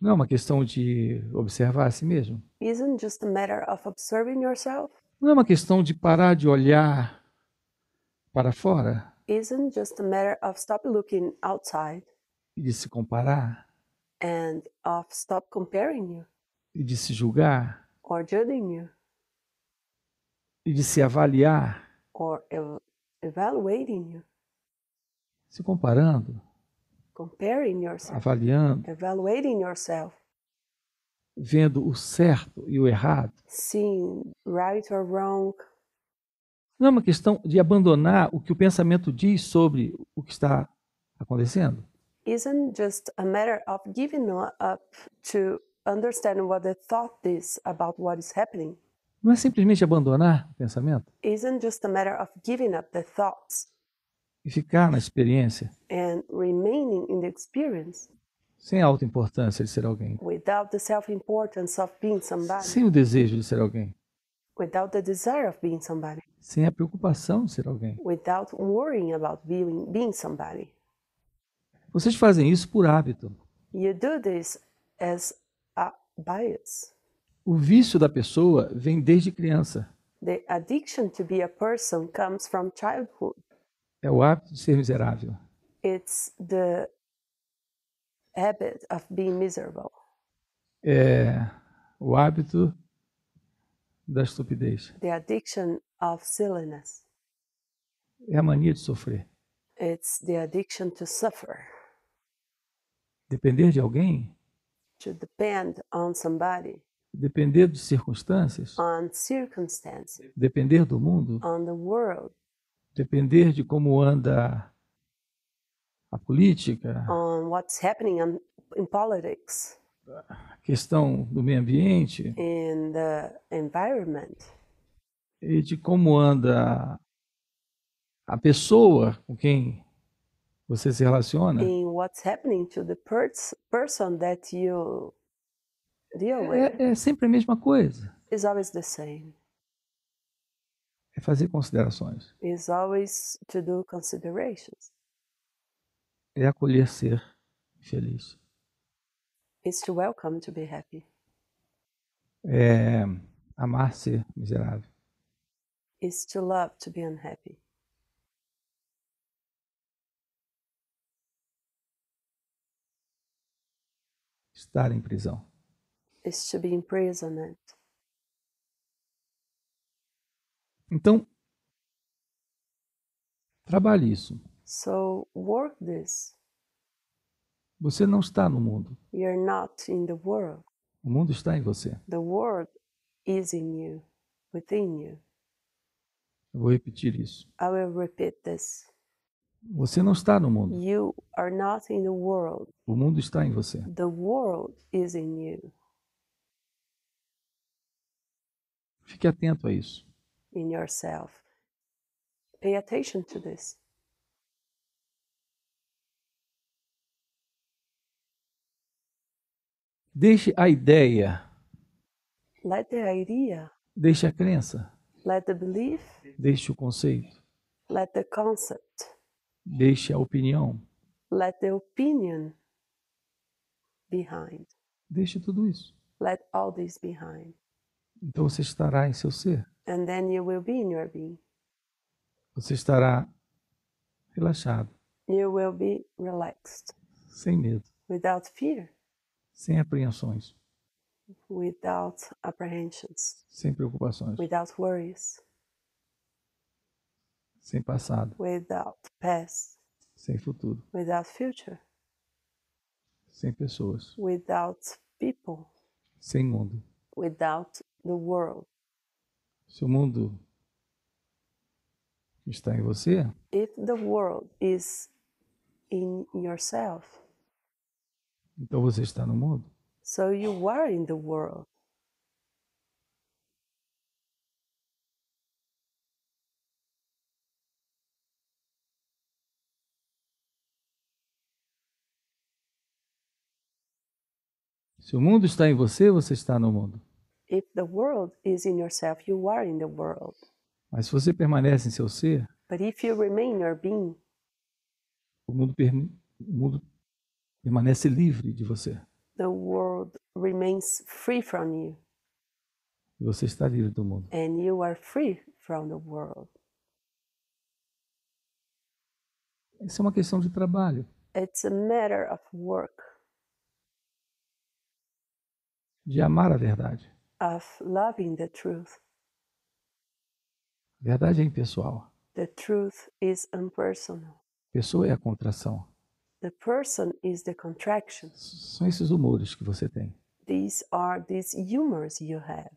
Não é uma questão de observar a si mesmo. isn't just a matter of observing yourself, Não é uma questão de parar de olhar para fora. Isn't just a matter of stop looking outside? E de se comparar. And of stop comparing you? E de se julgar. Or judging you? E de se avaliar, or ev- evaluating you, se comparando, comparing yourself, avaliando, evaluating yourself, vendo o certo e o errado. seeing right or wrong. Não é uma questão de abandonar o que o pensamento diz sobre o que está acontecendo. Isn't just a matter of giving up to understand what the thought is about what is happening. Não é simplesmente abandonar o pensamento Isn't just a matter of giving up the thoughts e ficar na experiência and experience sem a autoimportância de ser alguém, without the self importance of being somebody, sem o desejo de ser alguém, without the desire of being somebody, sem a preocupação de ser alguém. without worrying about being, being somebody. Vocês fazem isso por hábito. You do this as a bias. O vício da pessoa vem desde criança. The addiction to be a person comes from childhood. É o hábito de ser miserável. It's the habit of being miserable. É o hábito da estupidez. The addiction of silliness. É a mania de sofrer. It's the addiction to suffer, Depender de alguém, to depend on somebody, depender de circunstâncias, on circumstances, depender do mundo, on the world, depender de como anda a política, on what's happening on, in politics, a questão do meio ambiente in the environment, e de como anda a pessoa com quem você se relaciona. in what's happening to the pers- person that you deal with, É, é sempre a mesma coisa. is always the same. É fazer considerações. Is always to do considerations. É acolher ser feliz. Is to welcome to be happy. É amar ser miserável. Is to love to be unhappy. Estar em prisão. Is to be imprisoned. Então, trabalhe isso. So work this. Você não está no mundo. You're not in the world. O mundo está em você. The world is in you, within you. Eu vou repetir isso. I will repeat this. Você não está no mundo. You are not in the world. O mundo está em você. The world is in you. Fique atento a isso. in yourself. Pay attention to this. Deixe a ideia, Let the idea, deixe a crença, let the belief, deixe o conceito, let the concept, deixe a opinião, let the opinion behind. deixe tudo isso. Let all this behind. Então você estará em seu ser. And then you will be in your being. Você estará relaxado, You will be relaxed, sem medo, without fear, sem apreensões, without apprehensions, sem preocupações, without worries, sem passado, without past, sem futuro, without future, sem pessoas, without people, sem mundo. without the world. Se o mundo está em você, if the world is in yourself, então você está no mundo. so you are in the world. Se o mundo está em você, você está no mundo. If the world is in yourself, you are in the world. Mas se você permanece em seu ser, But if you remain your being, o mundo, o mundo permanece livre de você. the world remains free from you, e você está livre do mundo. and you are free from the world. Isso é uma questão de trabalho. It's a matter of work, de amar a verdade. of loving the truth. A verdade é impessoal. The truth is impersonal. Pessoa é a contração. The person is the contraction. São esses humores que você tem. These are these humors you have.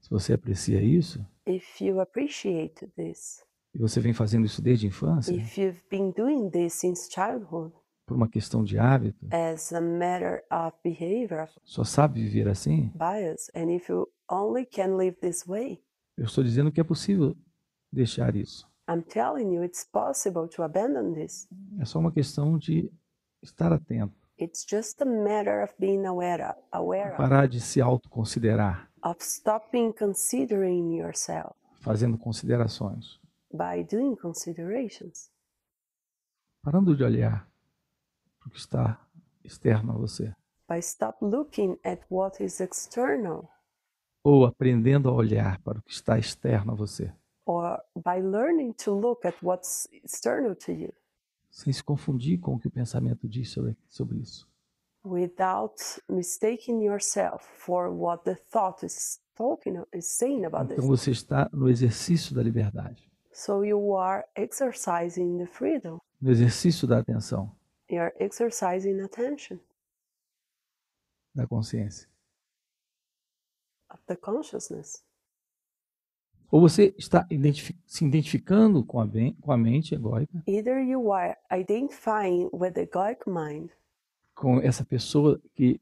Se você aprecia isso, If you appreciate this, e você vem fazendo isso desde a infância, if you've been doing this since childhood por uma questão de hábito, as a matter of behavior, só sabe viver assim, bias, and if you only can live this way, eu estou dizendo que é possível deixar isso. I'm telling you it's possible to abandon this. É só uma questão de estar atento, It's just a matter of being aware of, aware of, parar de se autoconsiderar, of stopping considering yourself. Fazendo considerações, by doing considerations, parando de olhar para o que está externo a você, by stop looking at what is external. Ou aprendendo a olhar para o que está externo a você, by learning to look at what's external to you sem se confundir com o que o pensamento diz sobre, sobre isso. without mistaking yourself for what the thought is talking is saying about Então this. você está no exercício da liberdade, So you are exercising the freedom. no exercício da atenção, You are exercising attention da consciência. of the consciousness. Ou você está identifi- se identificando com a, com a mente egóica, Either you are identifying with the egoic mind, com essa pessoa que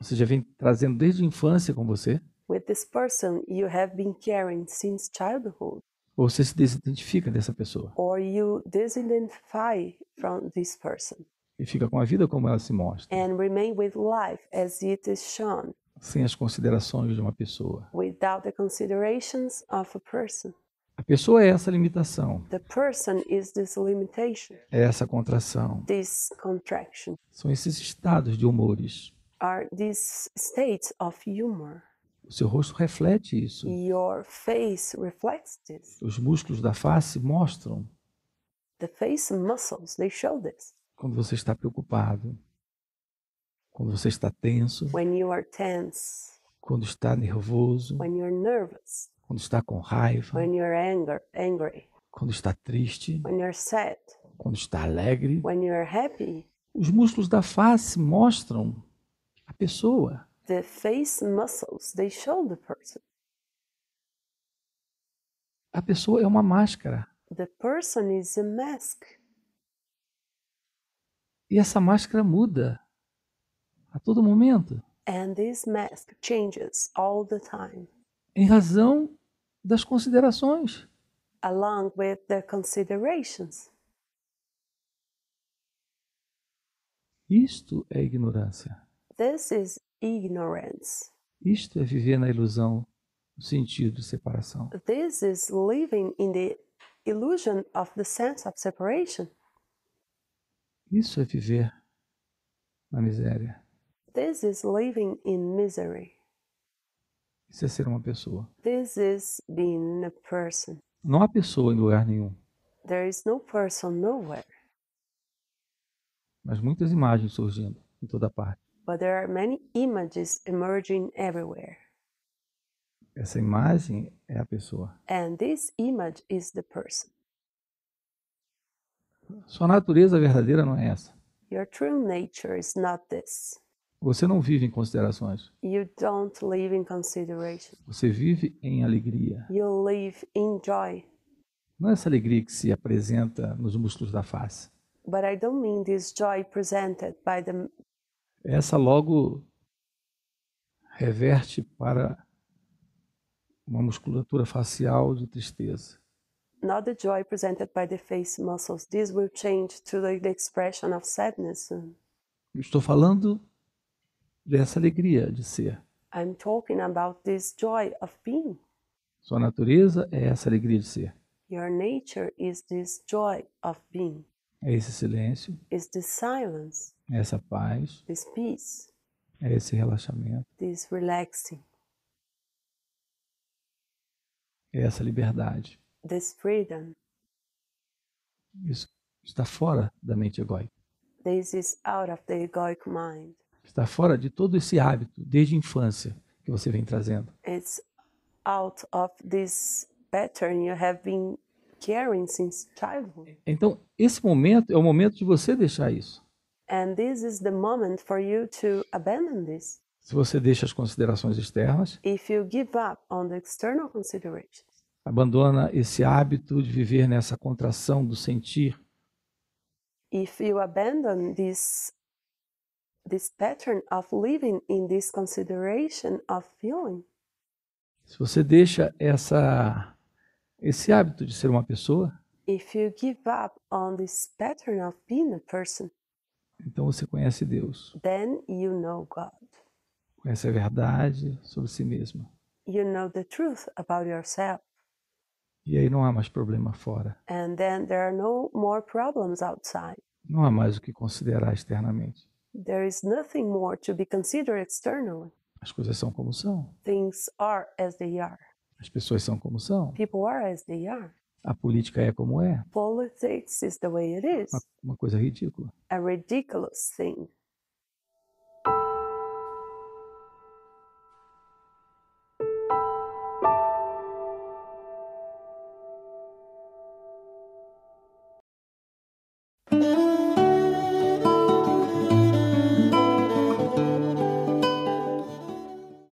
você já vem trazendo desde a infância com você, with this person you have been carrying since childhood, ou você se desidentifica dessa pessoa? Or you disidentify from this person. E fica com a vida como ela se mostra, and remain with life as it is shown, sem as considerações de uma pessoa. without the considerations of a person. A pessoa é essa limitação, The person is this limitation, é essa contração, this contraction, são esses estados de humores. are these states of humor. O seu rosto reflete isso. Your face reflects this. Os músculos da face mostram The face muscles, they show this. quando você está preocupado, quando você está tenso, When you are tense, quando está nervoso, when you're nervous, quando está com raiva, anger, angry, quando está triste, sad, quando está alegre. happy. Os músculos da face mostram a pessoa. The face muscles, they show the person. A pessoa é uma máscara. The person is a mask. E essa máscara muda a todo momento, And this mask changes all the time, em razão das considerações. along with the considerations. Isto é ignorância. This is ignorance. Isto é viver na ilusão, no sentido de separação. This is living in the illusion of the sense of separation. Isso é viver na miséria. This is living in misery. Isso é ser uma pessoa. This is being a person. Não há pessoa em lugar nenhum, There is no person nowhere, mas muitas imagens surgindo em toda parte. but there are many images emerging everywhere. Essa imagem é a pessoa. And this image is the person. Sua natureza verdadeira não é essa. Your true nature is not this. Você não vive em considerações. You don't live in consideration. Você vive em alegria. You live in joy. Não é essa alegria que se apresenta nos músculos da face. But I don't mean this joy presented by the Essa logo reverte para uma musculatura facial de tristeza. not the joy presented by the face muscles. This will change to the, expression of sadness. Eu estou falando dessa alegria de ser. I'm talking about this joy of being. Sua natureza é essa alegria de ser. Your nature is this joy of being, É esse silêncio, is this silence, é essa paz, this peace, é esse relaxamento, this relaxing, é essa liberdade. this freedom. Isso está fora da mente egóica. This is out of the egoic mind. Está fora de todo esse hábito, desde a infância, que você vem trazendo. It's out of this pattern you have been carrying since childhood. Então, esse momento é o momento de você deixar isso. And this is the moment for you to abandon this. Se você deixa as considerações externas, If you give up on the external considerations, abandona esse hábito de viver nessa contração do sentir, if you abandon this this pattern of living in this consideration of feeling, se você deixa essa esse hábito de ser uma pessoa, if you give up on this pattern of being a person, então você conhece Deus, then you know God. conhece a verdade sobre si mesmo. You know the truth about yourself. E aí não há mais problema fora. And then there are no more problems outside. Não há mais o que considerar externamente. There is nothing more to be considered externally. As coisas são como são. Things are as they are. As pessoas são como são. People are as they are. A política é como é. Politics is the way it is. Uma, uma coisa ridícula. A ridiculous thing.